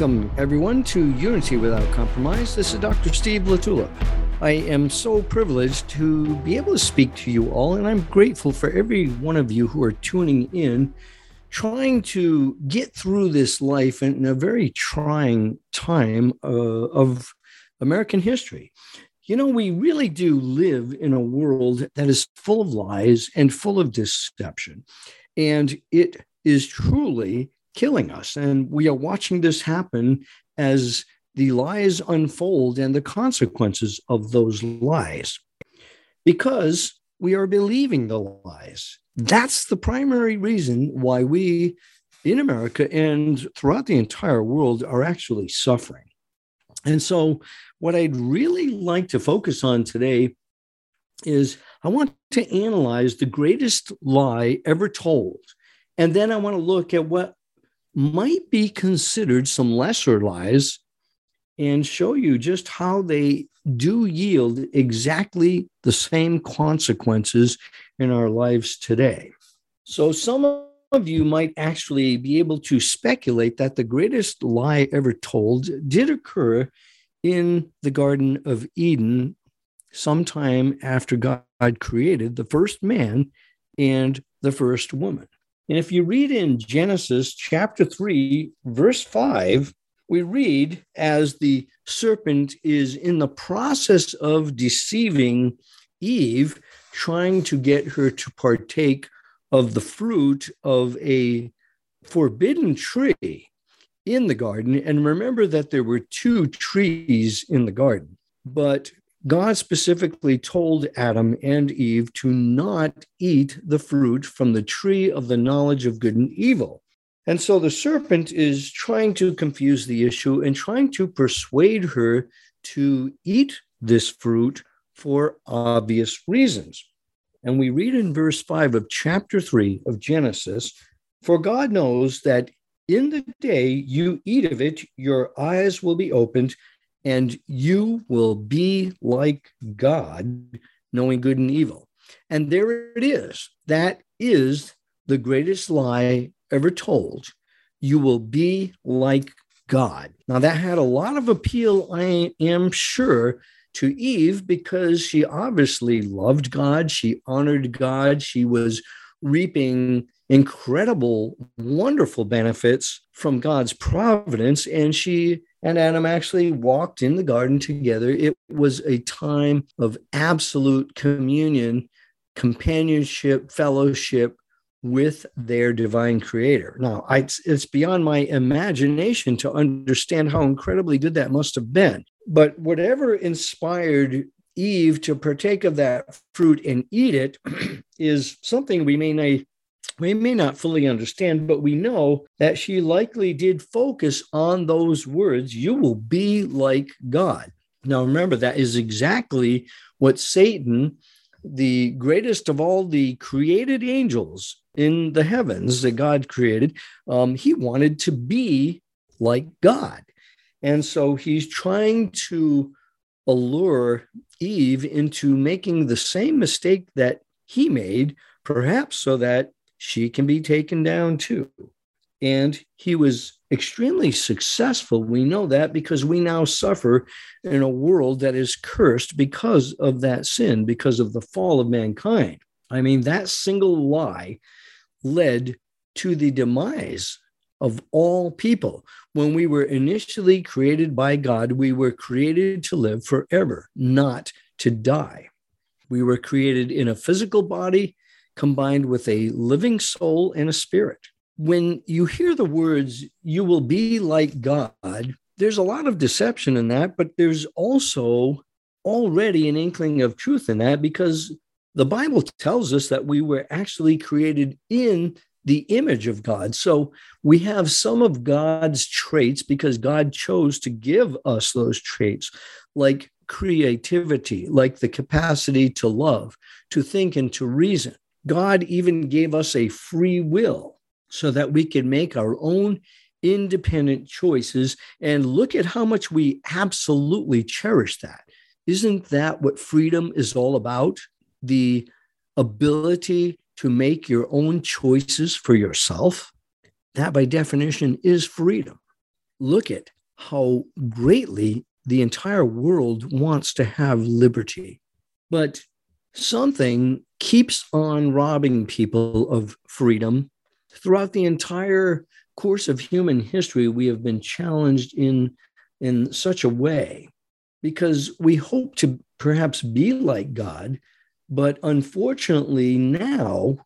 Welcome, everyone, to Unity Without Compromise. This is Dr. Steve LaTulippe. I am so privileged to be able to speak to you all, and I'm grateful for every one of you who are tuning in, trying to get through this life in a very trying time uh, of American history. You know, we really do live in a world that is full of lies and full of deception. And it is truly killing us. And we are watching this happen as the lies unfold and the consequences of those lies because we are believing the lies. That's the primary reason why we in America and throughout the entire world are actually suffering. And so, what I'd really like to focus on today is I want to analyze the greatest lie ever told. And then I want to look at what might be considered some lesser lies and show you just how they do yield exactly the same consequences in our lives today. So, some of you might actually be able to speculate that the greatest lie ever told did occur in the Garden of Eden sometime after God created the first man and the first woman. And if you read in Genesis chapter 3, verse 5, we read as the serpent is in the process of deceiving Eve, trying to get her to partake of the fruit of a forbidden tree in the garden. And remember that there were two trees in the garden, but God specifically told Adam and Eve to not eat the fruit from the tree of the knowledge of good and evil. And so the serpent is trying to confuse the issue and trying to persuade her to eat this fruit for obvious reasons. And we read in verse 5 of chapter 3 of Genesis For God knows that in the day you eat of it, your eyes will be opened, and you will be like God, knowing good and evil. And there it is. That is the greatest lie ever told, you will be like God. Now, that had a lot of appeal, I am sure, to Eve because she obviously loved God. She honored God. She was reaping incredible, wonderful benefits from God's providence. And she and Adam actually walked in the garden together. It was a time of absolute communion, companionship, fellowship, with their divine creator. Now, I, it's beyond my imagination to understand how incredibly good that must have been. But whatever inspired Eve to partake of that fruit and eat it is something we may not we may not fully understand, but we know that she likely did focus on those words, you will be like God. Now, remember, that is exactly what Satan, the greatest of all the created angels, in the heavens that God created, um, he wanted to be like God. And so he's trying to allure Eve into making the same mistake that he made, perhaps so that she can be taken down too. And he was extremely successful. We know that because we now suffer in a world that is cursed because of that sin, because of the fall of mankind. I mean, that single lie led to the demise of all people. When we were initially created by God, we were created to live forever, not to die. We were created in a physical body combined with a living soul and a spirit. When you hear the words, you will be like God, there's a lot of deception in that, but there's also already an inkling of truth in that because the Bible tells us that we were actually created in the image of God. So we have some of God's traits because God chose to give us those traits, like creativity, like the capacity to love, to think, and to reason. God even gave us a free will so that we can make our own independent choices. And look at how much we absolutely cherish that. Isn't that what freedom is all about? the ability to make your own choices for yourself, that by definition is freedom. look at how greatly the entire world wants to have liberty. But something keeps on robbing people of freedom. Throughout the entire course of human history, we have been challenged in, in such a way because we hope to perhaps be like God. But unfortunately, now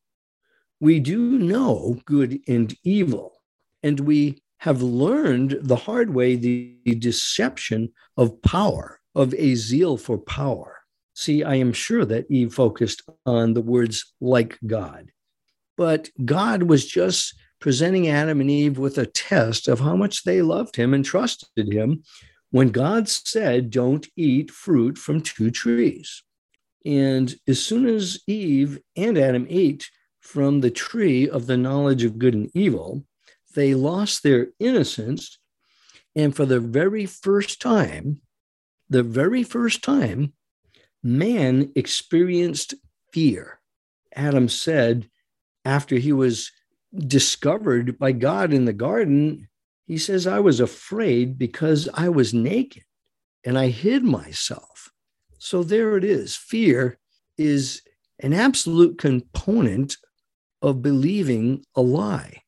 we do know good and evil. And we have learned the hard way the deception of power, of a zeal for power. See, I am sure that Eve focused on the words like God. But God was just presenting Adam and Eve with a test of how much they loved him and trusted him when God said, Don't eat fruit from two trees. And as soon as Eve and Adam ate from the tree of the knowledge of good and evil, they lost their innocence. And for the very first time, the very first time, man experienced fear. Adam said, after he was discovered by God in the garden, he says, I was afraid because I was naked and I hid myself. So there it is. Fear is an absolute component of believing a lie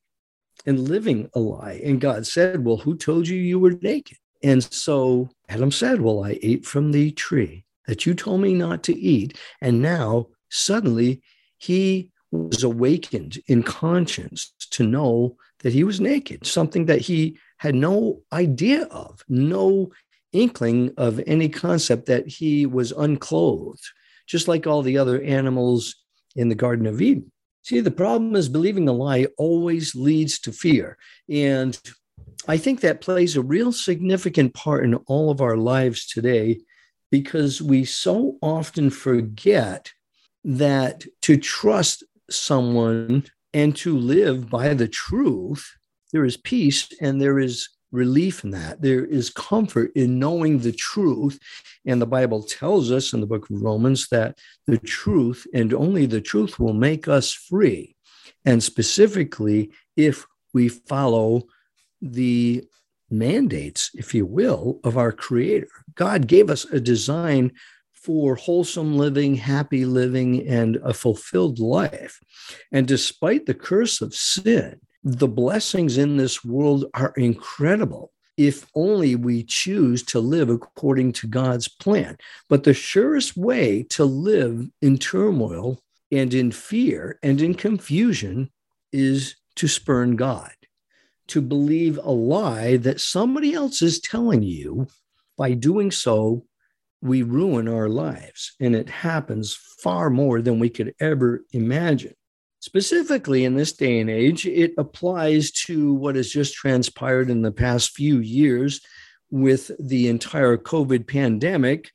and living a lie. And God said, Well, who told you you were naked? And so Adam said, Well, I ate from the tree that you told me not to eat. And now suddenly he was awakened in conscience to know that he was naked, something that he had no idea of, no inkling of any concept that he was unclothed, just like all the other animals in the Garden of Eden. See, the problem is believing a lie always leads to fear. And I think that plays a real significant part in all of our lives today because we so often forget that to trust someone and to live by the truth, there is peace and there is relief in that. There is comfort in knowing the truth. And the Bible tells us in the book of Romans that the truth and only the truth will make us free. And specifically, if we follow the mandates, if you will, of our Creator. God gave us a design for wholesome living, happy living, and a fulfilled life. And despite the curse of sin, the blessings in this world are incredible if only we choose to live according to God's plan. But the surest way to live in turmoil and in fear and in confusion is to spurn God, to believe a lie that somebody else is telling you. By doing so, we ruin our lives. And it happens far more than we could ever imagine. Specifically, in this day and age, it applies to what has just transpired in the past few years with the entire COVID pandemic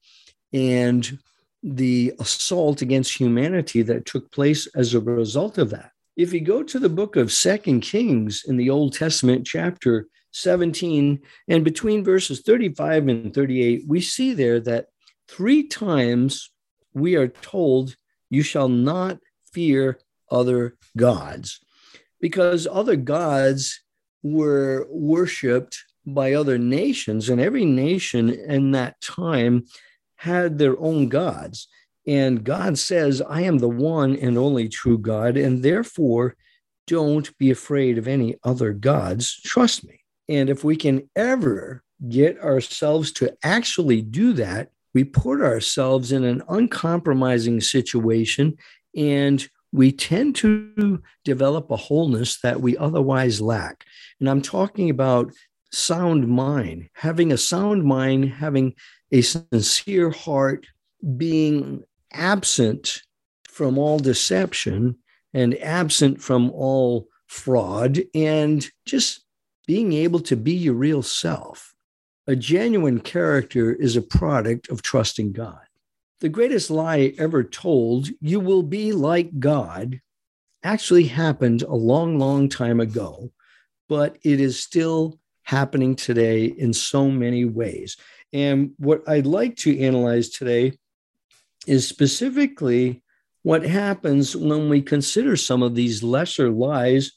and the assault against humanity that took place as a result of that. If you go to the book of Second Kings in the Old Testament, chapter 17, and between verses 35 and 38, we see there that three times we are told, You shall not fear other gods, because other gods were worshiped by other nations, and every nation in that time had their own gods. And God says, I am the one and only true God, and therefore don't be afraid of any other gods. Trust me. And if we can ever get ourselves to actually do that, we put ourselves in an uncompromising situation and we tend to develop a wholeness that we otherwise lack. And I'm talking about sound mind, having a sound mind, having a sincere heart, being absent from all deception and absent from all fraud, and just being able to be your real self. A genuine character is a product of trusting God. The greatest lie ever told, you will be like God, actually happened a long, long time ago, but it is still happening today in so many ways. And what I'd like to analyze today is specifically what happens when we consider some of these lesser lies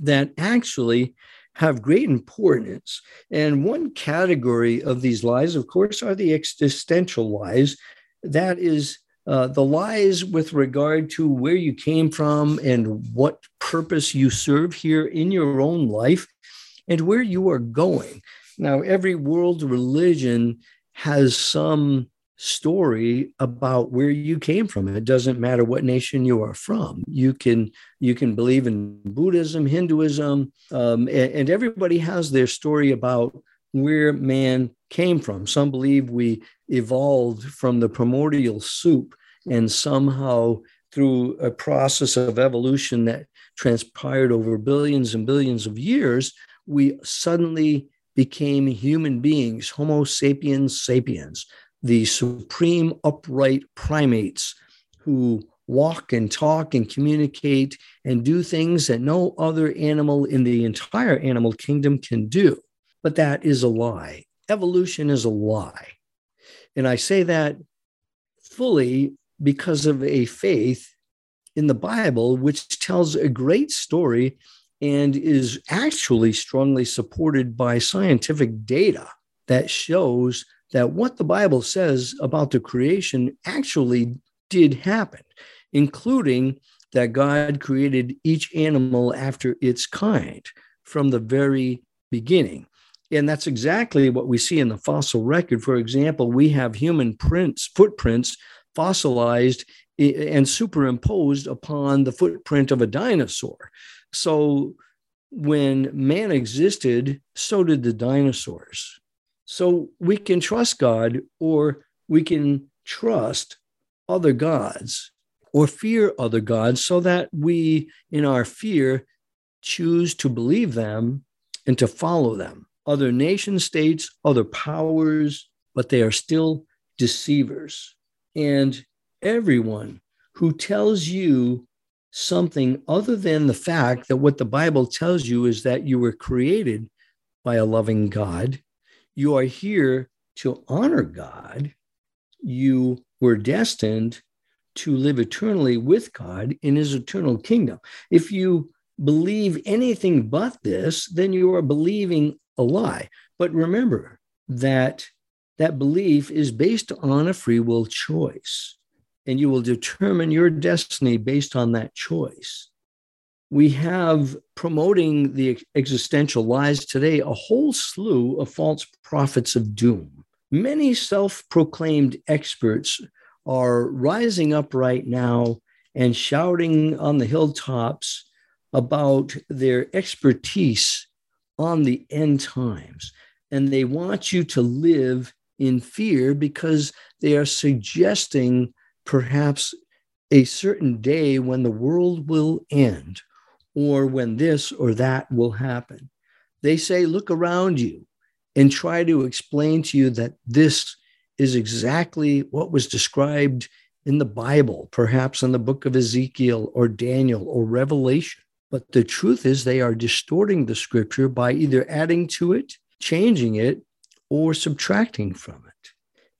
that actually have great importance. And one category of these lies, of course, are the existential lies. That is uh, the lies with regard to where you came from and what purpose you serve here in your own life and where you are going. Now, every world religion has some story about where you came from. It doesn't matter what nation you are from. You can you can believe in buddhism hinduism um, and, and everybody has their story about where man came from. Some believe we evolved from the primordial soup and somehow through a process of evolution that transpired over billions and billions of years we suddenly became human beings homo sapiens sapiens the supreme upright primates who walk and talk and communicate and do things that no other animal in the entire animal kingdom can do. But that is a lie. Evolution is a lie. And I say that fully because of a faith in the Bible, which tells a great story and is actually strongly supported by scientific data that shows that what the Bible says about the creation actually did happen, including that God created each animal after its kind from the very beginning. And that's exactly what we see in the fossil record. For example, we have human prints, footprints fossilized and superimposed upon the footprint of a dinosaur. So when man existed, so did the dinosaurs. So we can trust God or we can trust other gods or fear other gods so that we, in our fear, choose to believe them and to follow them. Other nation states, other powers, but they are still deceivers. And everyone who tells you something other than the fact that what the Bible tells you is that you were created by a loving God you are here to honor God. You were destined to live eternally with God in his eternal kingdom. If you believe anything but this, then you are believing a lie. But remember that that belief is based on a free will choice, and you will determine your destiny based on that choice we have promoting the existential lies today a whole slew of false prophets of doom. Many self proclaimed experts are rising up right now and shouting on the hilltops about their expertise on the end times. And they want you to live in fear because they are suggesting perhaps a certain day when the world will end or when this or that will happen. They say, look around you and try to explain to you that this is exactly what was described in the Bible, perhaps in the book of Ezekiel or Daniel or Revelation. But the truth is, they are distorting the scripture by either adding to it, changing it, or subtracting from it.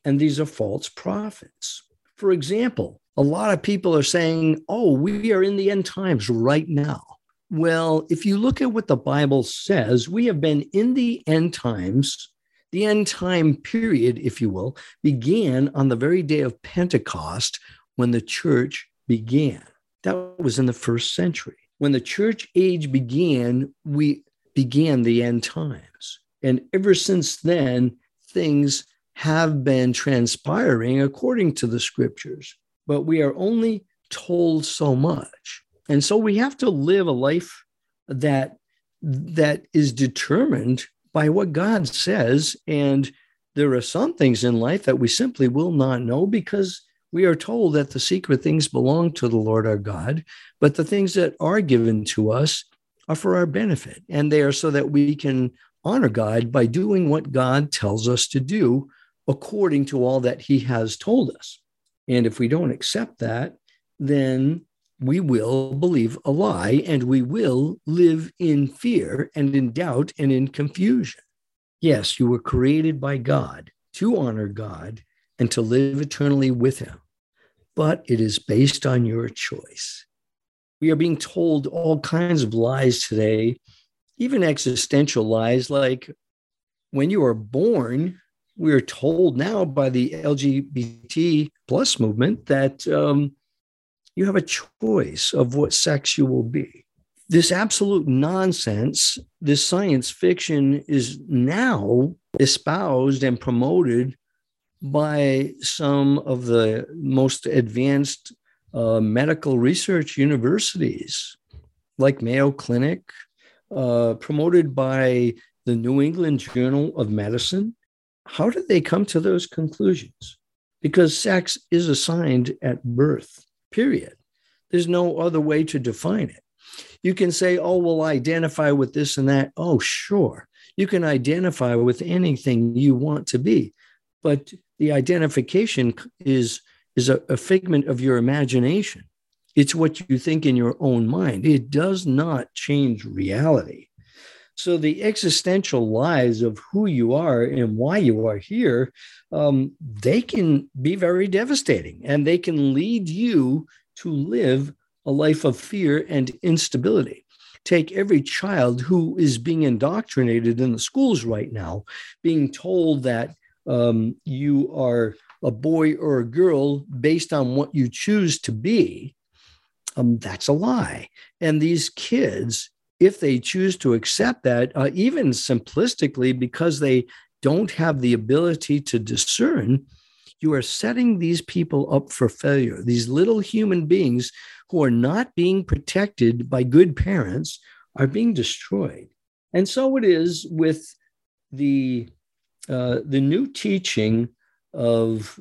And these are false prophets. For example, a lot of people are saying, oh, we are in the end times right now. Well, if you look at what the Bible says, we have been in the end times. The end time period, if you will, began on the very day of Pentecost when the church began. That was in the first century. When the church age began, we began the end times. And ever since then, things have been transpiring according to the scriptures, but we are only told so much. And so we have to live a life that that is determined by what God says. And there are some things in life that we simply will not know because we are told that the secret things belong to the Lord our God, but the things that are given to us are for our benefit. And they are so that we can honor God by doing what God tells us to do according to all that He has told us. And if we don't accept that, then we will believe a lie and we will live in fear and in doubt and in confusion. Yes, you were created by God to honor God and to live eternally with Him, but it is based on your choice. We are being told all kinds of lies today even existential lies like when you are born, we're told now by the LGBT plus movement that um, you have a choice of what sex you will be. This absolute nonsense, this science fiction is now espoused and promoted by some of the most advanced uh, medical research universities like Mayo Clinic, uh, promoted by the New England Journal of Medicine. How did they come to those conclusions? Because sex is assigned at birth, period. There's no other way to define it. You can say, oh, we'll identify with this and that. Oh, sure. You can identify with anything you want to be, but the identification is, is a, a figment of your imagination. It's what you think in your own mind. It does not change reality. So the existential lies of who you are and why you are here, um, they can be very devastating, and they can lead you to live a life of fear and instability. Take every child who is being indoctrinated in the schools right now, being told that um, you are a boy or a girl based on what you choose to be um, that's a lie. And these kids, if they choose to accept that, uh, even simplistically, because they don't have the ability to discern, you are setting these people up for failure. These little human beings who are not being protected by good parents are being destroyed. And so it is with the uh, the new teaching of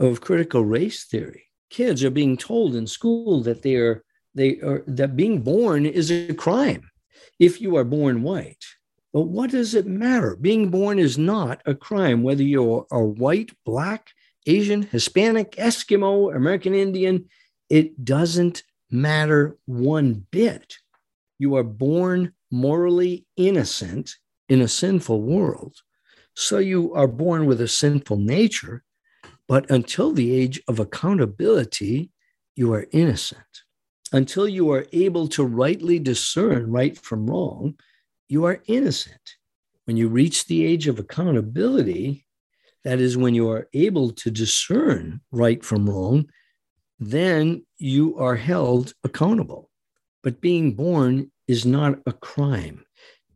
of critical race theory kids are being told in school that they are they are that being born is a crime if you are born white. But what does it matter? Being born is not a crime, whether you're a white, black, Asian, Hispanic, Eskimo, American Indian. It doesn't matter one bit. You are born morally innocent in a sinful world. So you are born with a sinful nature. But until the age of accountability, you are innocent. Until you are able to rightly discern right from wrong, you are innocent. When you reach the age of accountability, that is when you are able to discern right from wrong, then you are held accountable. But being born is not a crime.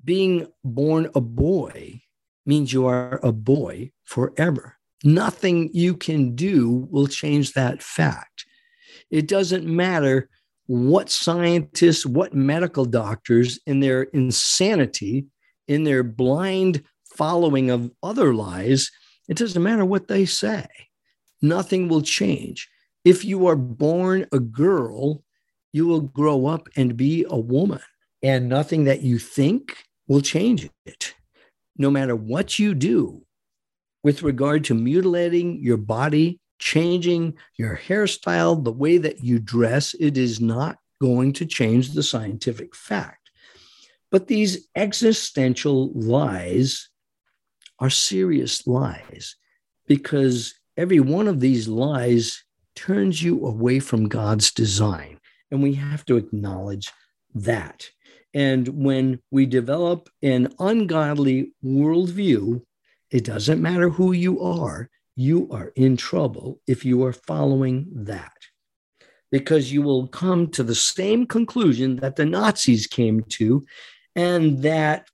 Being born a boy means you are a boy forever. Nothing you can do will change that fact. It doesn't matter what scientists, what medical doctors, in their insanity, in their blind following of other lies, it doesn't matter what they say. Nothing will change. If you are born a girl, you will grow up and be a woman, and nothing that you think will change it. No matter what you do, with regard to mutilating your body, changing your hairstyle, the way that you dress, it is not going to change the scientific fact. But these existential lies are serious lies because every one of these lies turns you away from God's design. And we have to acknowledge that. And when we develop an ungodly worldview, it doesn't matter who you are, you are in trouble if you are following that. Because you will come to the same conclusion that the Nazis came to, and that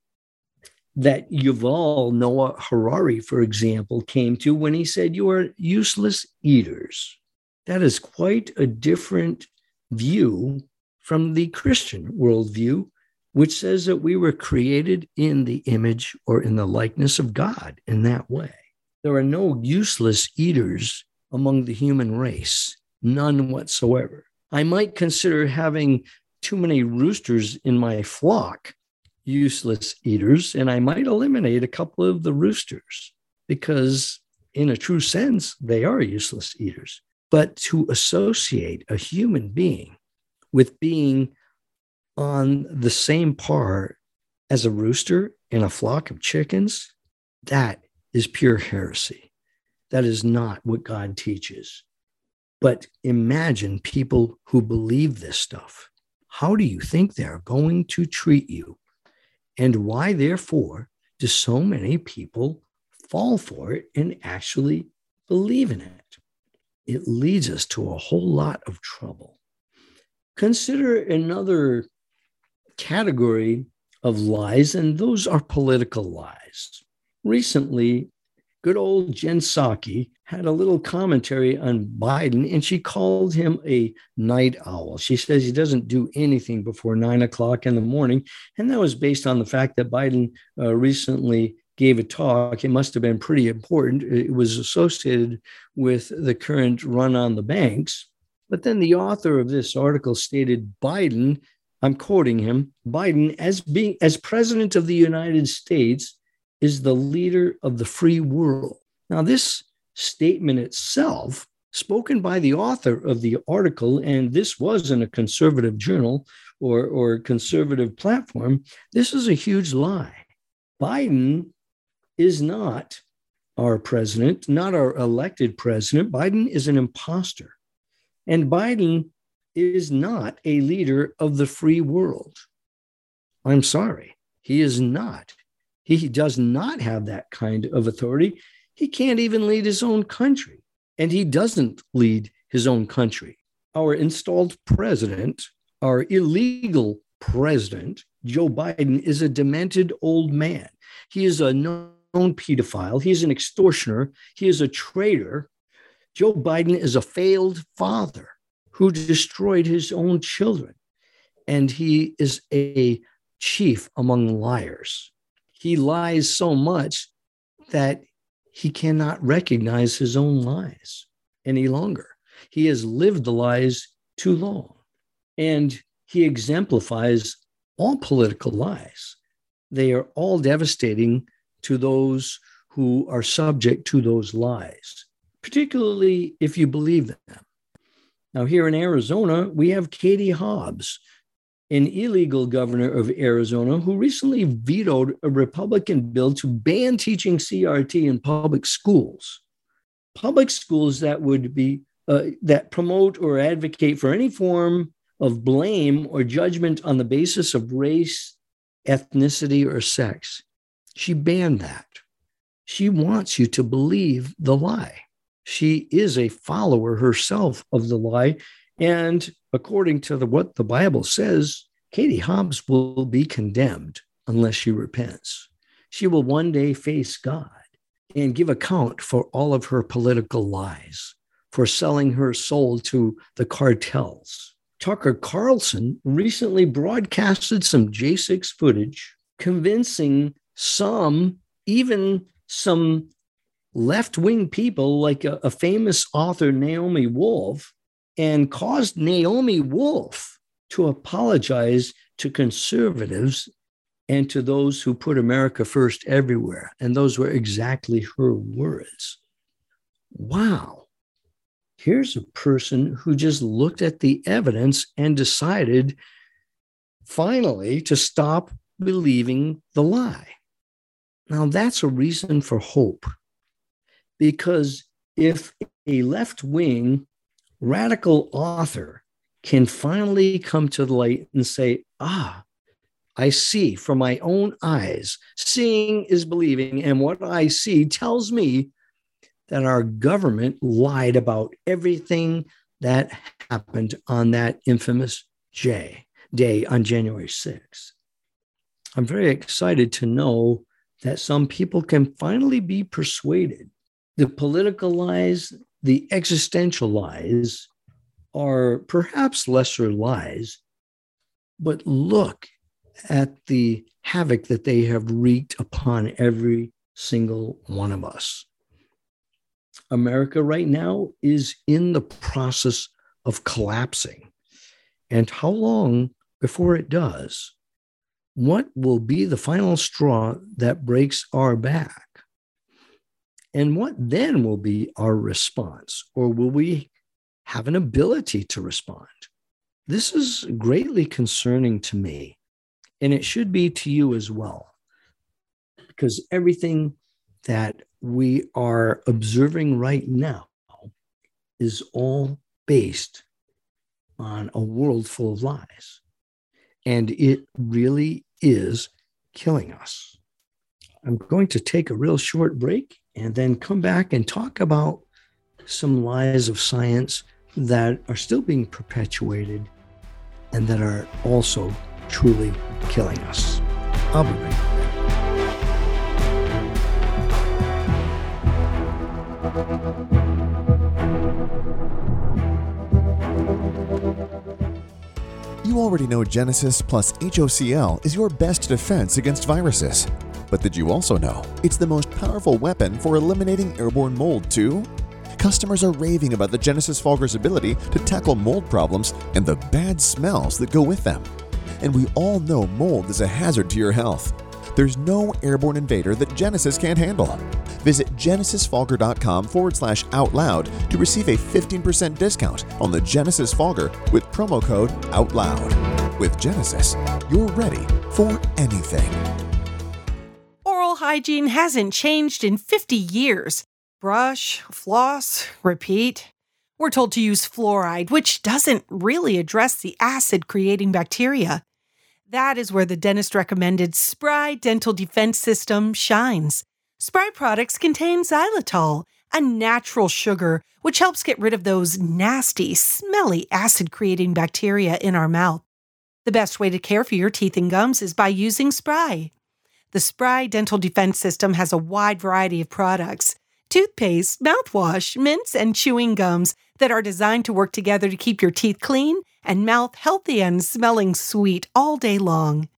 that Yuval Noah Harari, for example, came to when he said, You are useless eaters. That is quite a different view from the Christian worldview, which says that we were created in the image or in the likeness of God in that way. There are no useless eaters among the human race, none whatsoever. I might consider having too many roosters in my flock useless eaters, and I might eliminate a couple of the roosters because, in a true sense, they are useless eaters. But to associate a human being with being on the same par as a rooster in a flock of chickens, that is pure heresy. That is not what God teaches. But imagine people who believe this stuff. How do you think they're going to treat you And why, therefore, do so many people fall for it and actually believe in it? It leads us to a whole lot of trouble. Consider another category of lies, and those are political lies. Recently, good old Jen Psaki had a little commentary on Biden, and she called him a night owl. She says he doesn't do anything before nine o'clock in the morning. And that was based on the fact that Biden uh, recently gave a talk. It must have been pretty important. It was associated with the current run on the banks. But then the author of this article stated Biden, I'm quoting him, Biden as being as president of the United States is the leader of the free world. Now this statement itself spoken by the author of the article and this was in a conservative journal or or conservative platform this is a huge lie biden is not our president, not our elected president. Biden is an impostor. And Biden is not a leader of the free world. I'm sorry, he is not. He does not have that kind of authority. He can't even lead his own country, and he doesn't lead his own country. Our installed president, our illegal president, Joe Biden, is a demented old man. He is a known pedophile. He is an extortioner. He is a traitor. Joe Biden is a failed father who destroyed his own children. And he is a chief among liars. He lies so much that he cannot recognize his own lies any longer. He has lived the lies too long. And he exemplifies all political lies. They are all devastating to those who are subject to those lies, particularly if you believe them. Now, here in Arizona, we have Katie Hobbs, an illegal governor of Arizona who recently vetoed a Republican bill to ban teaching CRT in public schools. Public schools that would be uh, that promote or advocate for any form of blame or judgment on the basis of race, ethnicity, or sex. She banned that. She wants you to believe the lie. She is a follower herself of the lie. And according to the, what the Bible says, Katie Hobbs will be condemned unless she repents. She will one day face God and give account for all of her political lies, for selling her soul to the cartels. Tucker Carlson recently broadcasted some J6 footage convincing some, even some left wing people, like a, a, famous author, Naomi Wolf, and caused Naomi Wolf to apologize to conservatives and to those who put America first everywhere. And those were exactly her words. Wow. Here's a person who just looked at the evidence and decided finally to stop believing the lie. Now, that's a reason for hope. Because if a left wing radical author can finally come to the light and say, ah, I see from my own eyes, seeing is believing, and what I see tells me that our government lied about everything that happened on that infamous J day on January 6th. I'm very excited to know that some people can finally be persuaded. The political lies, the existential lies are perhaps lesser lies, but look at the havoc that they have wreaked upon every single one of us. America right now is in the process of collapsing. And how long before it does? what will be the final straw that breaks our back? And what then will be our response? Or will we have an ability to respond? This is greatly concerning to me, and it should be to you as well, because everything that we are observing right now is all based on a world full of lies. And it really is killing us. I'm going to take a real short break and then come back and talk about some lies of science that are still being perpetuated and that are also truly killing us. I'll be right back. You already know Genesis plus HOCl is your best defense against viruses. But did you also know it's the most powerful weapon for eliminating airborne mold, too? Customers are raving about the Genesis Fogger's ability to tackle mold problems and the bad smells that go with them. And we all know mold is a hazard to your health. There's no airborne invader that Genesis can't handle. Visit genesisfogger.com forward slash out loud to receive a 15% discount on the Genesis Fogger with promo code OUTLOUD. With Genesis, you're ready for anything. Hygiene hasn't changed in 50 years. Brush, floss, repeat. We're told to use fluoride, which doesn't really address the acid creating bacteria. That is where the dentist recommended Spry Dental Defense System shines. Spry products contain xylitol, a natural sugar which helps get rid of those nasty, smelly acid creating bacteria in our mouth. The best way to care for your teeth and gums is by using Spry. The Spry Dental Defense System has a wide variety of products toothpaste, mouthwash, mints, and chewing gums that are designed to work together to keep your teeth clean and mouth healthy and smelling sweet all day long.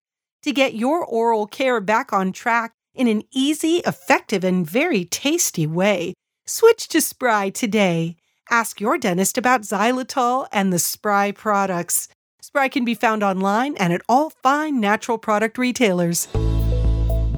To get your oral care back on track in an easy, effective, and very tasty way, switch to Spry today. Ask your dentist about xylitol and the Spry products. Spry can be found online and at all fine natural product retailers.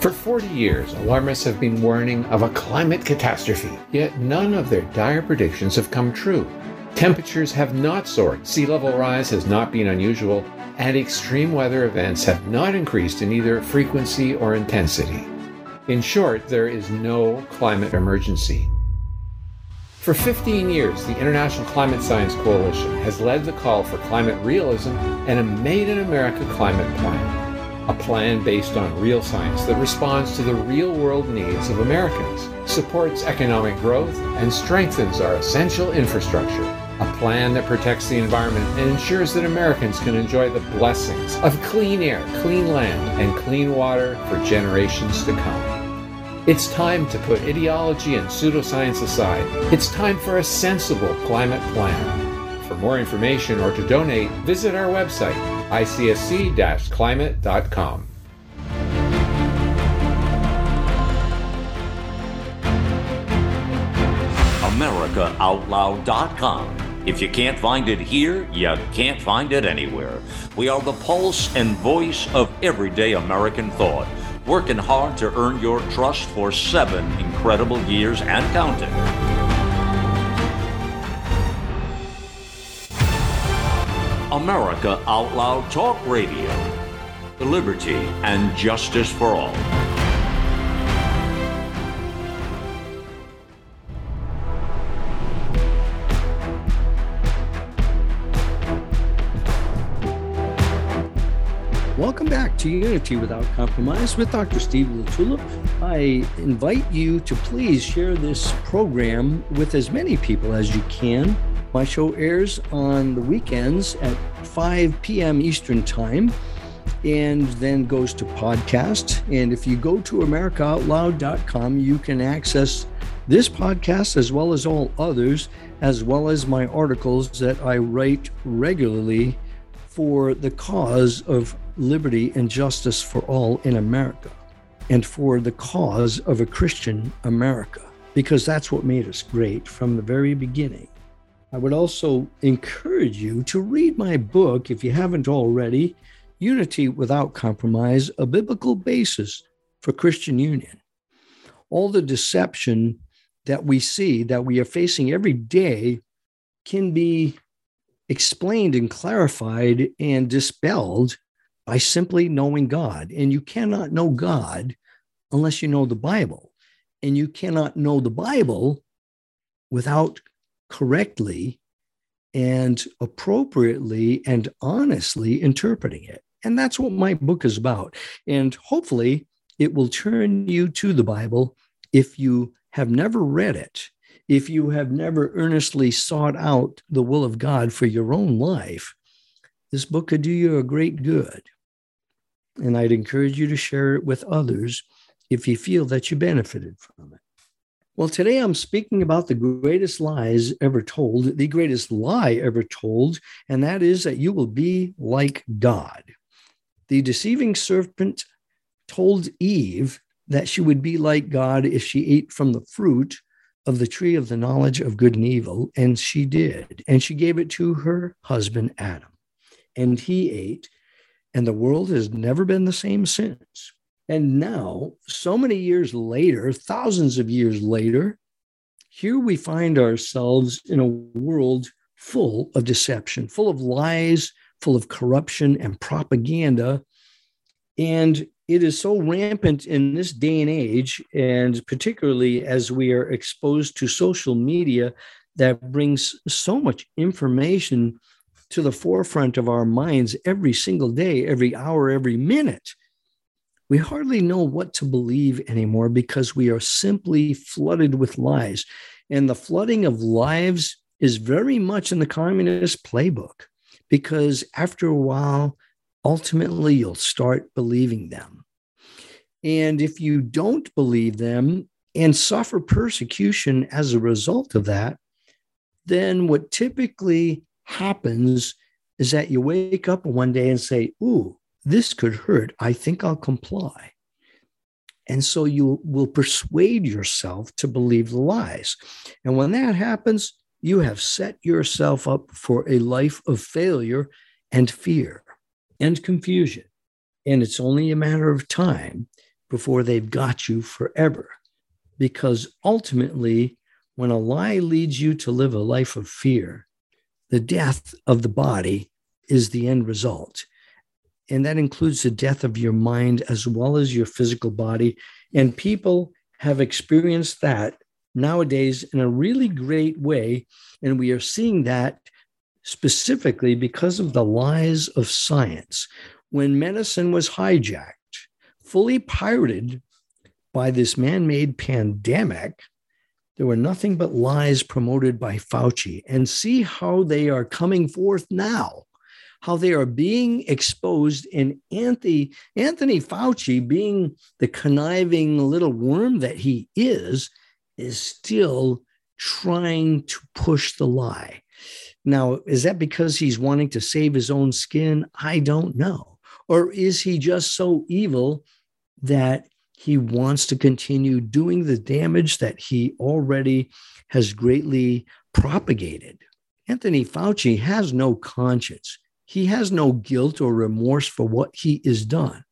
For 40 years, alarmists have been warning of a climate catastrophe, yet none of their dire predictions have come true. Temperatures have not soared, sea level rise has not been unusual, and extreme weather events have not increased in either frequency or intensity. In short, there is no climate emergency. For 15 years, the International Climate Science Coalition has led the call for climate realism and a Made in America climate plan a plan based on real science that responds to the real world needs of Americans, supports economic growth, and strengthens our essential infrastructure. A plan that protects the environment and ensures that Americans can enjoy the blessings of clean air, clean land, and clean water for generations to come. It's time to put ideology and pseudoscience aside. It's time for a sensible climate plan. For more information or to donate, visit our website icsc-climate.com. AmericaOutloud.com. If you can't find it here, you can't find it anywhere. We are the pulse and voice of everyday American thought, working hard to earn your trust for seven incredible years and counting. America Out Loud Talk Radio. Liberty and justice for all. Welcome back to Unity Without Compromise with Dr. Steve LaTulippe. I invite you to please share this program with as many people as you can my show airs on the weekends at 5 p.m. Eastern Time. and then goes to podcast. And if you go to AmericaOutloud.com, you can access this podcast as well as all others, as well as my articles that I write regularly for the cause of liberty and justice for all in America and for the cause of a Christian America, because that's what made us great from the very beginning. I would also encourage you to read my book, if you haven't already, Unity Without Compromise A Biblical Basis for Christian Union. All the deception that we see, that we are facing every day, can be explained and clarified and dispelled by simply knowing God. And you cannot know God unless you know the Bible. And you cannot know the Bible without correctly and appropriately and honestly interpreting it. And that's what my book is about. And hopefully, it will turn you to the Bible if you have never read it, if you have never earnestly sought out the will of God for your own life. This book could do you a great good. And I'd encourage you to share it with others if you feel that you benefited from it. Well, today I'm speaking about the greatest lies ever told, the greatest lie ever told, and that is that you will be like God. The deceiving serpent told Eve that she would be like God if she ate from the fruit of the tree of the knowledge of good and evil, and she did. And she gave it to her husband Adam, and he ate, and the world has never been the same since. And now, so many years later, thousands of years later, here we find ourselves in a world full of deception, full of lies, full of corruption and propaganda. And it is so rampant in this day and age, and particularly as we are exposed to social media that brings so much information to the forefront of our minds every single day, every hour, every minute we hardly know what to believe anymore because we are simply flooded with lies. And the flooding of lives is very much in the communist playbook because after a while, ultimately, you'll start believing them. And if you don't believe them and suffer persecution as a result of that, then what typically happens is that you wake up one day and say, Ooh, this could hurt. I think I'll comply. And so you will persuade yourself to believe the lies. And when that happens, you have set yourself up for a life of failure and fear and confusion. And it's only a matter of time before they've got you forever. Because ultimately, when a lie leads you to live a life of fear, the death of the body is the end result and that includes the death of your mind as well as your physical body. And people have experienced that nowadays in a really great way. And we are seeing that specifically because of the lies of science. When medicine was hijacked, fully pirated by this man made pandemic, there were nothing but lies promoted by Fauci. And see how they are coming forth now how they are being exposed and Anthony, Anthony Fauci, being the conniving little worm that he is, is still trying to push the lie. Now, is that because he's wanting to save his own skin? I don't know. Or is he just so evil that he wants to continue doing the damage that he already has greatly propagated? Anthony Fauci has no conscience. He has no guilt or remorse for what he has done.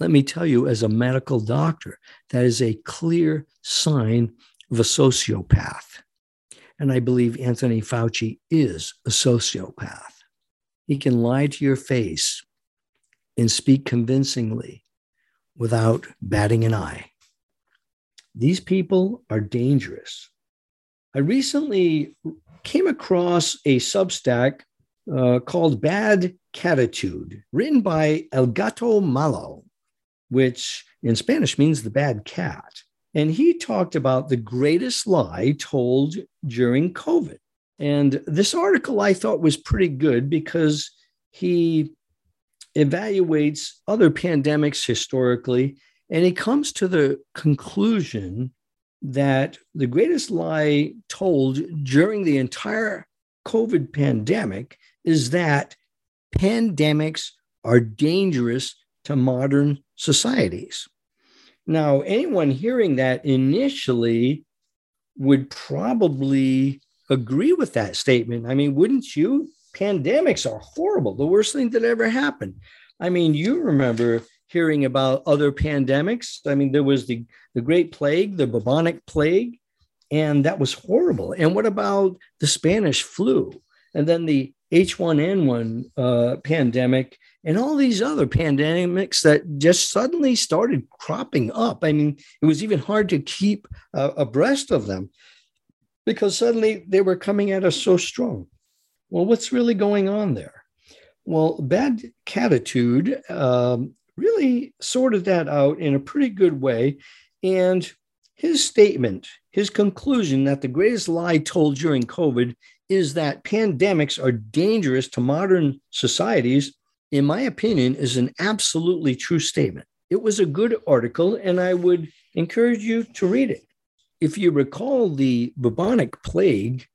Let me tell you, as a medical doctor, that is a clear sign of a sociopath. And I believe Anthony Fauci is a sociopath. He can lie to your face and speak convincingly without batting an eye. These people are dangerous. I recently came across a Substack uh, called Bad Cattitude, written by El Gato Malo, which in Spanish means the bad cat. And he talked about the greatest lie told during COVID. And this article I thought was pretty good because he evaluates other pandemics historically, and he comes to the conclusion that the greatest lie told during the entire COVID pandemic is that pandemics are dangerous to modern societies. Now, anyone hearing that initially would probably agree with that statement. I mean, wouldn't you? Pandemics are horrible, the worst thing that ever happened. I mean, you remember hearing about other pandemics. I mean, there was the, the Great Plague, the bubonic plague, and that was horrible. And what about the Spanish flu? And then the H1N1 uh, pandemic and all these other pandemics that just suddenly started cropping up. I mean, it was even hard to keep uh, abreast of them because suddenly they were coming at us so strong. Well, what's really going on there? Well, bad cattitude um, really sorted that out in a pretty good way. And his statement, his conclusion that the greatest lie told during COVID is that pandemics are dangerous to modern societies, in my opinion, is an absolutely true statement. It was a good article, and I would encourage you to read it. If you recall the bubonic plague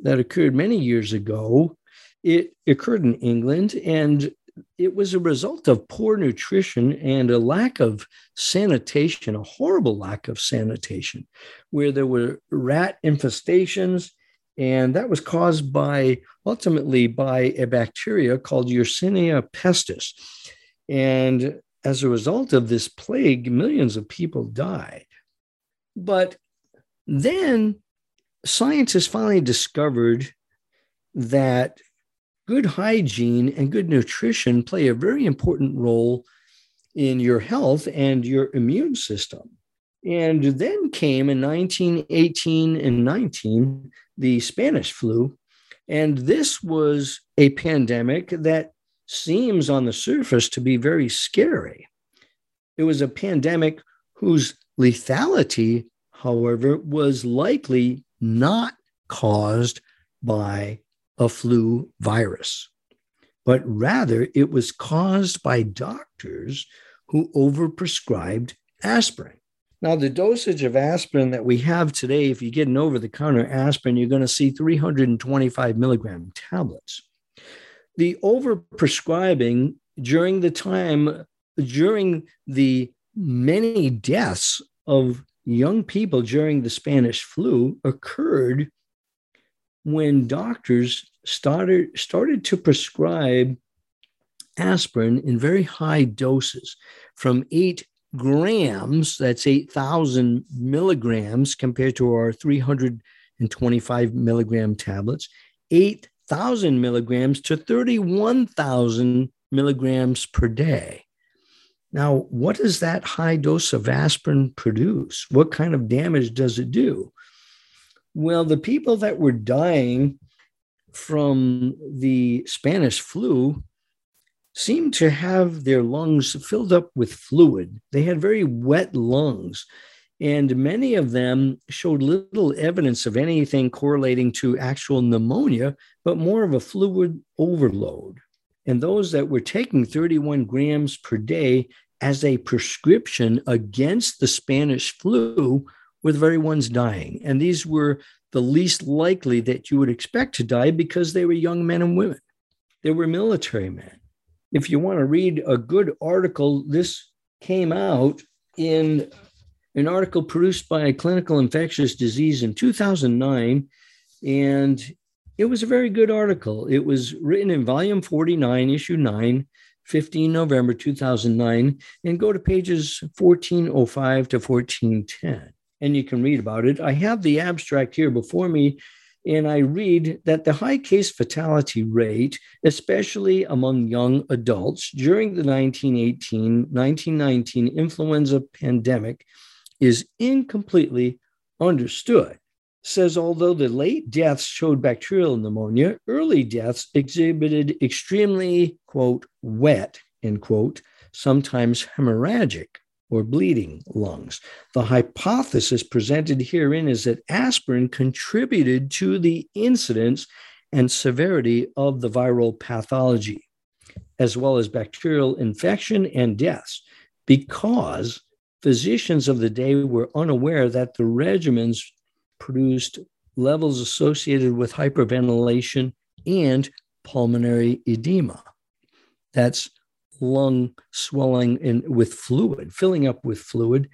that occurred many years ago, it occurred in England, and it was a result of poor nutrition and a lack of sanitation, a horrible lack of sanitation, where there were rat infestations. And that was caused by ultimately by a bacteria called Yersinia pestis. And as a result of this plague, millions of people died. But then scientists finally discovered that good hygiene and good nutrition play a very important role in your health and your immune system. And then came in 1918 and 19 the Spanish flu. And this was a pandemic that seems on the surface to be very scary. It was a pandemic whose lethality, however, was likely not caused by a flu virus, but rather it was caused by doctors who overprescribed aspirin. Now, the dosage of aspirin that we have today, if you get an over the counter aspirin, you're going to see 325 milligram tablets. The overprescribing during the time, during the many deaths of young people during the Spanish flu occurred when doctors started started to prescribe aspirin in very high doses from 8 grams that's 8000 milligrams compared to our 325 milligram tablets 8000 milligrams to 31000 milligrams per day. Now what does that high dose of aspirin produce? What kind of damage does it do? Well, the people that were dying from the Spanish flu seemed to have their lungs filled up with fluid. They had very wet lungs. And many of them showed little evidence of anything correlating to actual pneumonia, but more of a fluid overload. And those that were taking 31 grams per day as a prescription against the Spanish flu were the very ones dying. And these were the least likely that you would expect to die because they were young men and women. They were military men. If you want to read a good article, this came out in an article produced by Clinical Infectious Disease in 2009. And it was a very good article. It was written in volume 49, issue 9, 15 November 2009, and go to pages 1405 to 1410 and you can read about it. I have the abstract here before me, and I read that the high case fatality rate, especially among young adults during the 1918 1919 influenza pandemic, is incompletely understood. Says although the late deaths showed bacterial pneumonia, early deaths exhibited extremely, quote, wet, end quote, sometimes hemorrhagic or bleeding lungs. The hypothesis presented herein is that aspirin contributed to the incidence and severity of the viral pathology. as well as bacterial infection and deaths, because physicians of the day were unaware that the regimens produced levels associated with hyperventilation and pulmonary edema. That's lung swelling in, with fluid, filling up with fluid.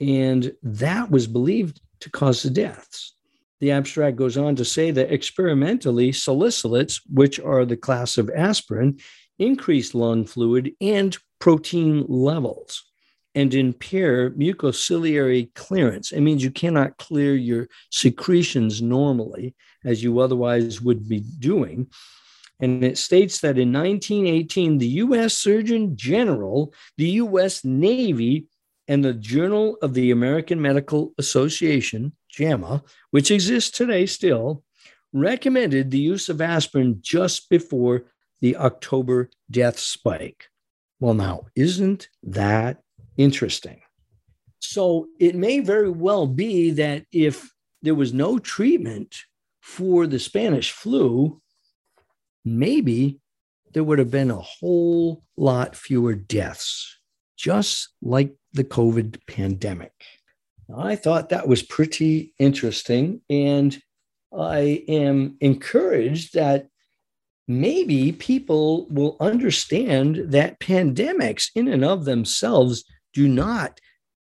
And that was believed to cause the deaths. The abstract goes on to say that experimentally, salicylates, which are the class of aspirin, increase lung fluid and protein levels and impair mucociliary clearance. It means you cannot clear your secretions normally as you otherwise would be doing. And it states that in 1918, the US Surgeon General, the US Navy, and the Journal of the American Medical Association, JAMA, which exists today still, recommended the use of aspirin just before the October death spike. Well, now, isn't that interesting? So it may very well be that if there was no treatment for the Spanish flu, maybe there would have been a whole lot fewer deaths, just like the COVID pandemic. I thought that was pretty interesting. And I am encouraged that maybe people will understand that pandemics, in and of themselves, do not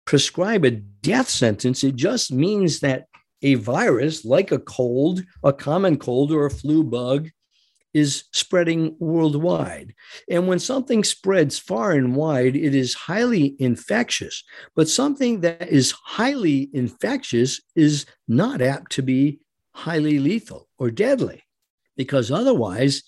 prescribe a death sentence. It just means that a virus, like a cold, a common cold, or a flu bug, is spreading worldwide. And when something spreads far and wide, it is highly infectious. But something that is highly infectious is not apt to be highly lethal or deadly, because otherwise,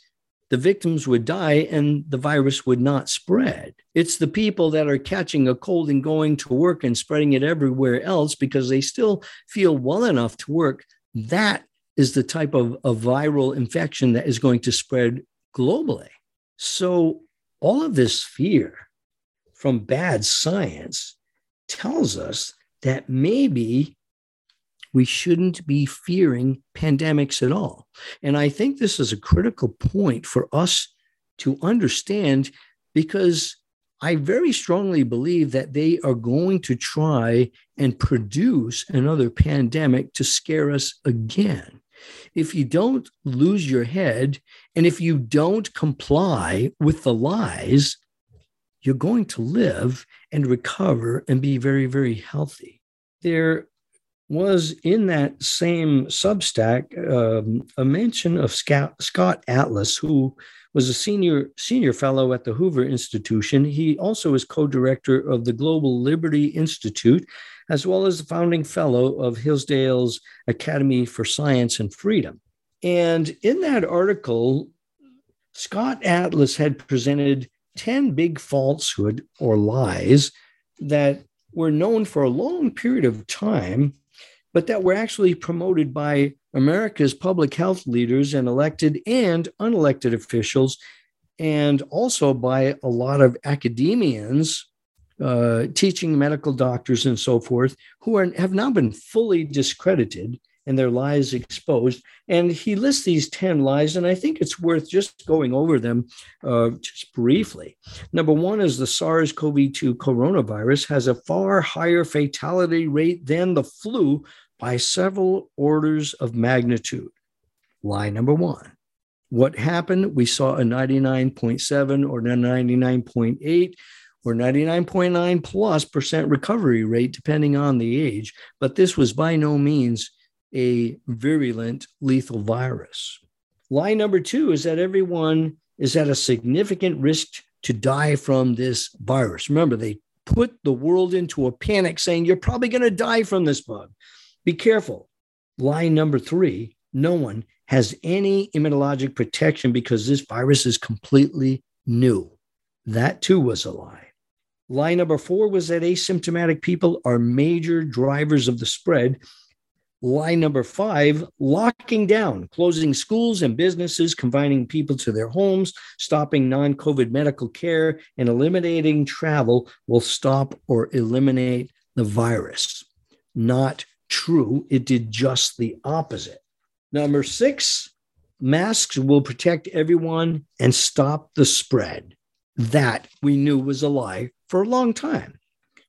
the victims would die and the virus would not spread. It's the people that are catching a cold and going to work and spreading it everywhere else because they still feel well enough to work. That is the type of, of viral infection that is going to spread globally. So, all of this fear from bad science tells us that maybe we shouldn't be fearing pandemics at all. And I think this is a critical point for us to understand because I very strongly believe that they are going to try and produce another pandemic to scare us again if you don't lose your head and if you don't comply with the lies, you're going to live and recover and be very, very healthy. There was in that same Substack um, a mention of Scott, Atlas, who was a senior senior fellow at the Hoover Institution. He also is co-director of the Global Liberty Institute as well as the founding fellow of Hillsdale's Academy for Science and Freedom. And in that article, Scott Atlas had presented 10 big falsehood or lies that were known for a long period of time, but that were actually promoted by America's public health leaders and elected and unelected officials, and also by a lot of academians uh, teaching medical doctors and so forth who are, have now been fully discredited and their lies exposed. And he lists these 10 lies, and I think it's worth just going over them uh, just briefly. Number one is the SARS CoV 2 coronavirus has a far higher fatality rate than the flu by several orders of magnitude. Lie number one. What happened? We saw a 99.7 or 99.8 or 99.9 plus percent recovery rate, depending on the age. But this was by no means a virulent lethal virus. Lie number two is that everyone is at a significant risk to die from this virus. Remember, they put the world into a panic saying, You're probably going to die from this bug. Be careful. Lie number three no one has any immunologic protection because this virus is completely new. That too was a lie. Lie number four was that asymptomatic people are major drivers of the spread. Lie number five, locking down, closing schools and businesses, confining people to their homes, stopping non COVID medical care, and eliminating travel will stop or eliminate the virus. Not true. It did just the opposite. Number six, masks will protect everyone and stop the spread. That we knew was a lie for a long time.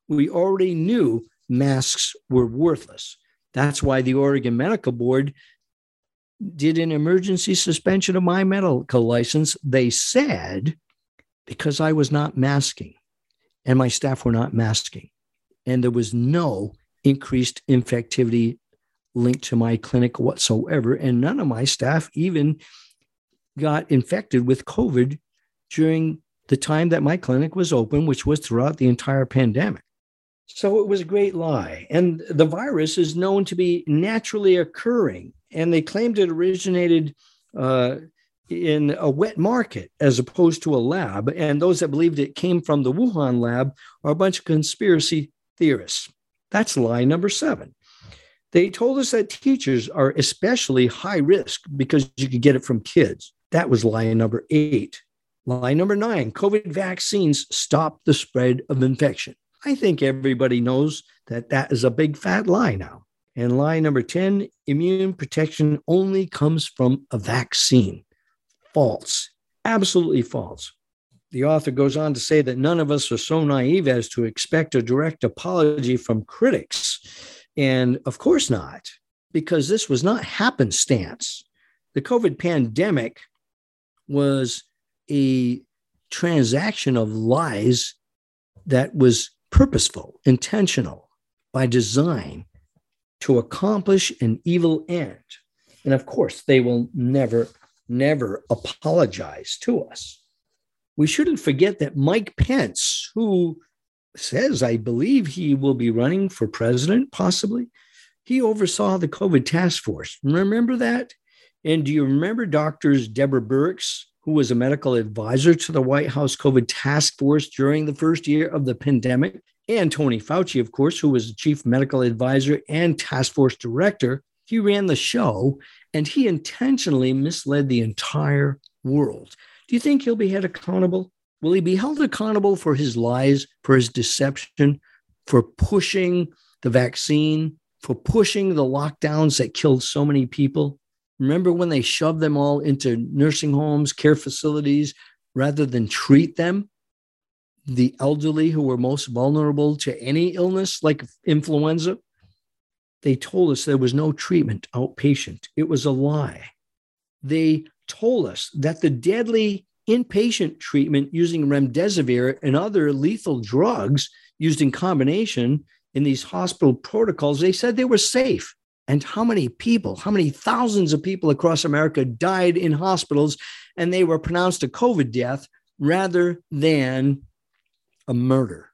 We already knew masks were worthless. That's why the Oregon Medical Board did an emergency suspension of my medical license. They said because I was not masking and my staff were not masking, and there was no increased infectivity linked to my clinic whatsoever. And none of my staff even got infected with COVID during the time that my clinic was open, which was throughout the entire pandemic. So it was a great lie. And the virus is known to be naturally occurring. And they claimed it originated uh, in a wet market as opposed to a lab. And those that believed it came from the Wuhan lab are a bunch of conspiracy theorists. That's lie number seven. They told us that teachers are especially high risk because you could get it from kids. That was lie number eight. Lie number nine COVID vaccines stop the spread of infection. I think everybody knows that that is a big fat lie now. And lie number 10 immune protection only comes from a vaccine. False, absolutely false. The author goes on to say that none of us are so naive as to expect a direct apology from critics. And of course not, because this was not happenstance. The COVID pandemic was a transaction of lies that was purposeful, intentional, by design to accomplish an evil end. And of course, they will never, never apologize to us. We shouldn't forget that Mike Pence, who says, I believe he will be running for president, possibly, he oversaw the COVID task force. Remember that? And do you remember doctors Deborah Birx, who was a medical advisor to the White House COVID task force during the first year of the pandemic, and Tony Fauci, of course, who was the chief medical advisor and task force director. He ran the show and he intentionally misled the entire world. Do you think he'll be held accountable? Will he be held accountable for his lies, for his deception, for pushing the vaccine, for pushing the lockdowns that killed so many people? Remember when they shoved them all into nursing homes, care facilities, rather than treat them? The elderly who were most vulnerable to any illness like influenza, they told us there was no treatment outpatient. It was a lie. They told us that the deadly inpatient treatment using remdesivir and other lethal drugs used in combination in these hospital protocols, they said they were safe and how many people, how many thousands of people across America died in hospitals and they were pronounced a COVID death rather than a murder,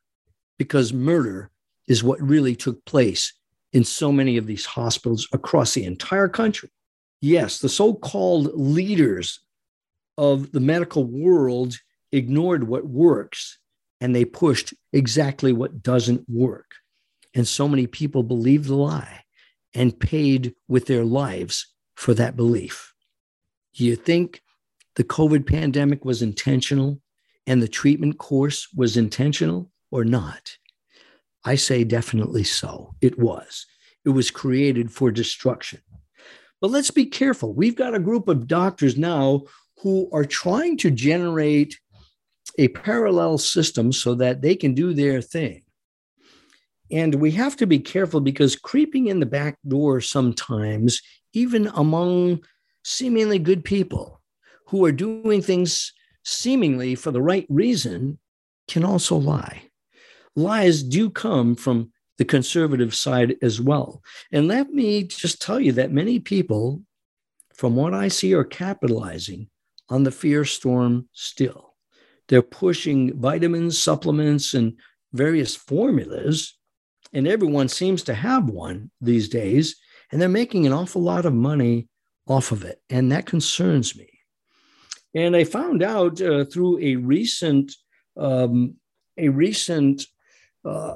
because murder is what really took place in so many of these hospitals across the entire country. Yes, the so called leaders of the medical world ignored what works and they pushed exactly what doesn't work. And so many people believed the lie and paid with their lives for that belief. Do you think the COVID pandemic was intentional and the treatment course was intentional or not? I say definitely so. It was. It was created for destruction. But let's be careful. We've got a group of doctors now who are trying to generate a parallel system so that they can do their thing. And we have to be careful because creeping in the back door sometimes, even among seemingly good people who are doing things seemingly for the right reason, can also lie. Lies do come from the conservative side as well. And let me just tell you that many people, from what I see, are capitalizing on the fear storm still. They're pushing vitamins, supplements, and various formulas and everyone seems to have one these days, and they're making an awful lot of money off of it. And that concerns me. And I found out uh, through a recent, um, a recent uh,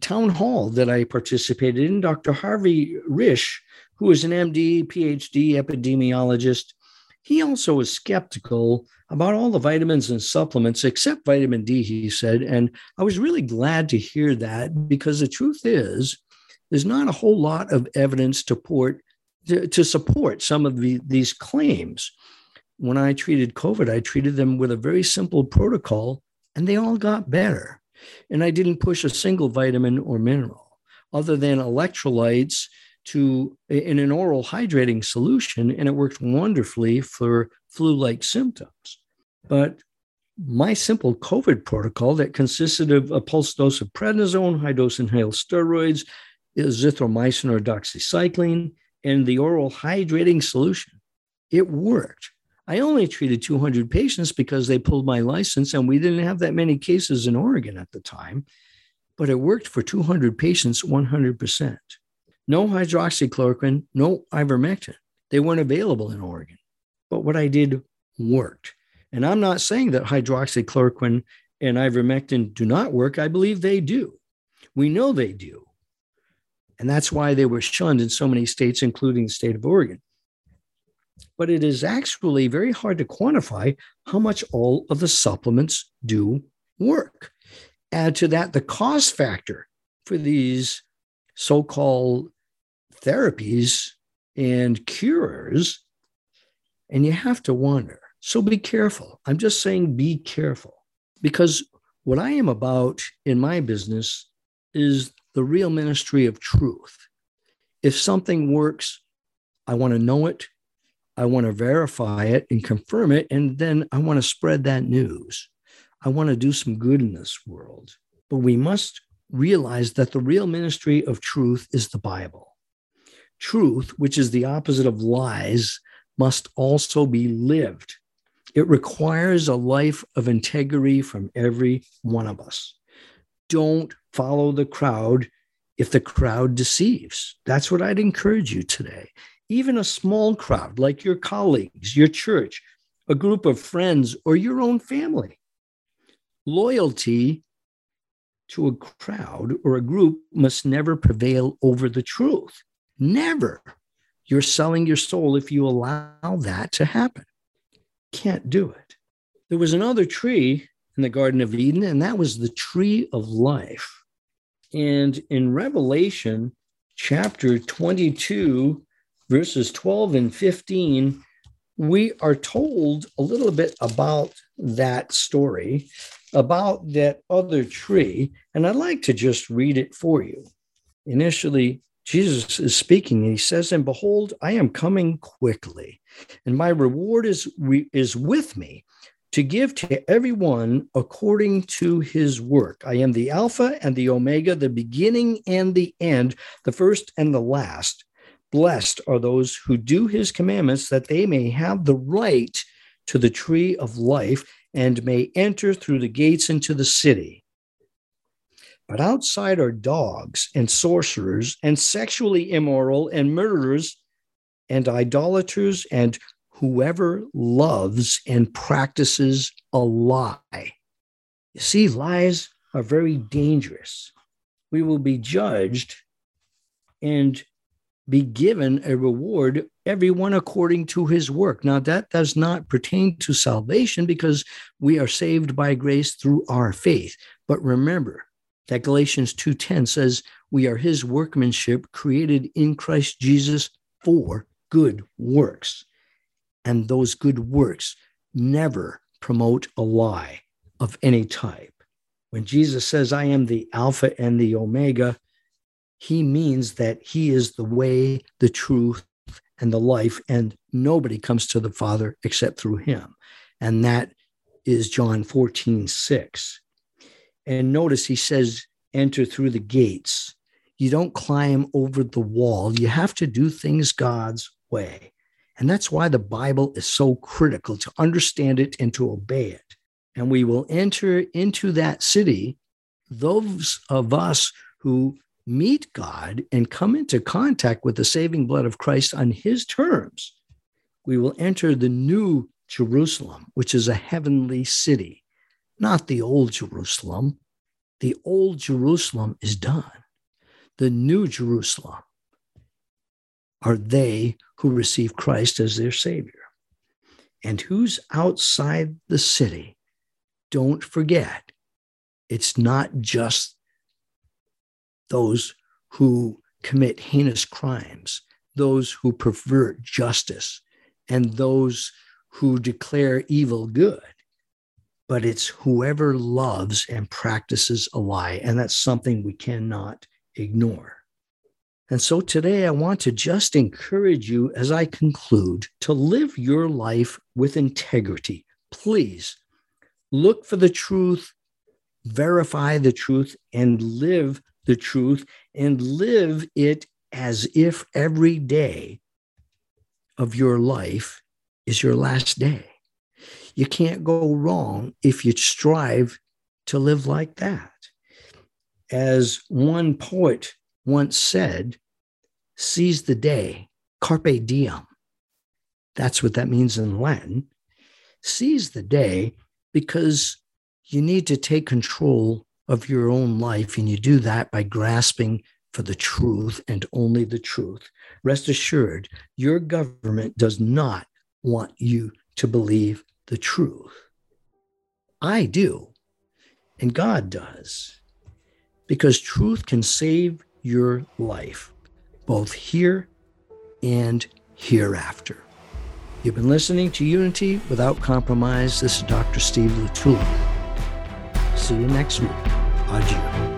town hall that I participated in, Dr. Harvey Risch, who is an MD, PhD epidemiologist, he also was skeptical about all the vitamins and supplements except vitamin D, he said. And I was really glad to hear that because the truth is, there's not a whole lot of evidence to port, to, to support some of the, these claims. When I treated COVID, I treated them with a very simple protocol and they all got better. And I didn't push a single vitamin or mineral other than electrolytes to in an oral hydrating solution, and it worked wonderfully for flu-like symptoms. But my simple COVID protocol that consisted of a pulse dose of prednisone, high dose inhaled steroids, azithromycin or doxycycline, and the oral hydrating solution, it worked. I only treated 200 patients because they pulled my license, and we didn't have that many cases in Oregon at the time, but it worked for 200 patients 100%. No hydroxychloroquine, no ivermectin. They weren't available in Oregon. But what I did worked. And I'm not saying that hydroxychloroquine and ivermectin do not work. I believe they do. We know they do. And that's why they were shunned in so many states, including the state of Oregon but it is actually very hard to quantify how much all of the supplements do work. Add to that the cost factor for these so called therapies and cures, and you have to wonder. So be careful. I'm just saying be careful because what I am about in my business is the real ministry of truth. If something works, I want to know it I want to verify it and confirm it. And then I want to spread that news. I want to do some good in this world. But we must realize that the real ministry of truth is the Bible. Truth, which is the opposite of lies, must also be lived. It requires a life of integrity from every one of us. Don't follow the crowd if the crowd deceives. That's what I'd encourage you today even a small crowd like your colleagues, your church, a group of friends, or your own family. Loyalty to a crowd or a group must never prevail over the truth. Never. You're selling your soul if you allow that to happen. Can't do it. There was another tree in the Garden of Eden, and that was the tree of life. And in Revelation chapter 22, verses 12 and 15, we are told a little bit about that story, about that other tree. And I'd like to just read it for you. Initially, Jesus is speaking, and he says, And behold, I am coming quickly, and my reward is, is with me to give to everyone according to his work. I am the Alpha and the Omega, the beginning and the end, the first and the last. Blessed are those who do his commandments, that they may have the right to the tree of life and may enter through the gates into the city. But outside are dogs and sorcerers and sexually immoral and murderers and idolaters and whoever loves and practices a lie. You see, lies are very dangerous. We will be judged and be given a reward, everyone according to his work. Now, that does not pertain to salvation because we are saved by grace through our faith. But remember that Galatians 2:10 says we are his workmanship created in Christ Jesus for good works. And those good works never promote a lie of any type. When Jesus says, I am the Alpha and the Omega, he means that he is the way, the truth, and the life, and nobody comes to the Father except through him. And that is John 14, 6. And notice he says, enter through the gates. You don't climb over the wall. You have to do things God's way. And that's why the Bible is so critical to understand it and to obey it. And we will enter into that city, those of us who meet God and come into contact with the saving blood of Christ on his terms, we will enter the new Jerusalem, which is a heavenly city, not the old Jerusalem. The old Jerusalem is done. The new Jerusalem are they who receive Christ as their Savior. And who's outside the city? Don't forget, it's not just those who commit heinous crimes. those who pervert justice and those who declare evil good, but it's whoever loves and practices a lie. And that's something we cannot ignore. And so today I want to just encourage you as I conclude to live your life with integrity. Please look for the truth, verify the truth, and live the truth, and live it as if every day of your life is your last day. You can't go wrong if you strive to live like that. As one poet once said, seize the day, carpe diem. That's what that means in Latin. Seize the day because you need to take control of your own life, and you do that by grasping for the truth and only the truth. Rest assured, your government does not want you to believe the truth. I do, and God does, because truth can save your life, both here and hereafter. You've been listening to Unity Without Compromise. This is Dr. Steve LaTulippe. See you next week. Adieu.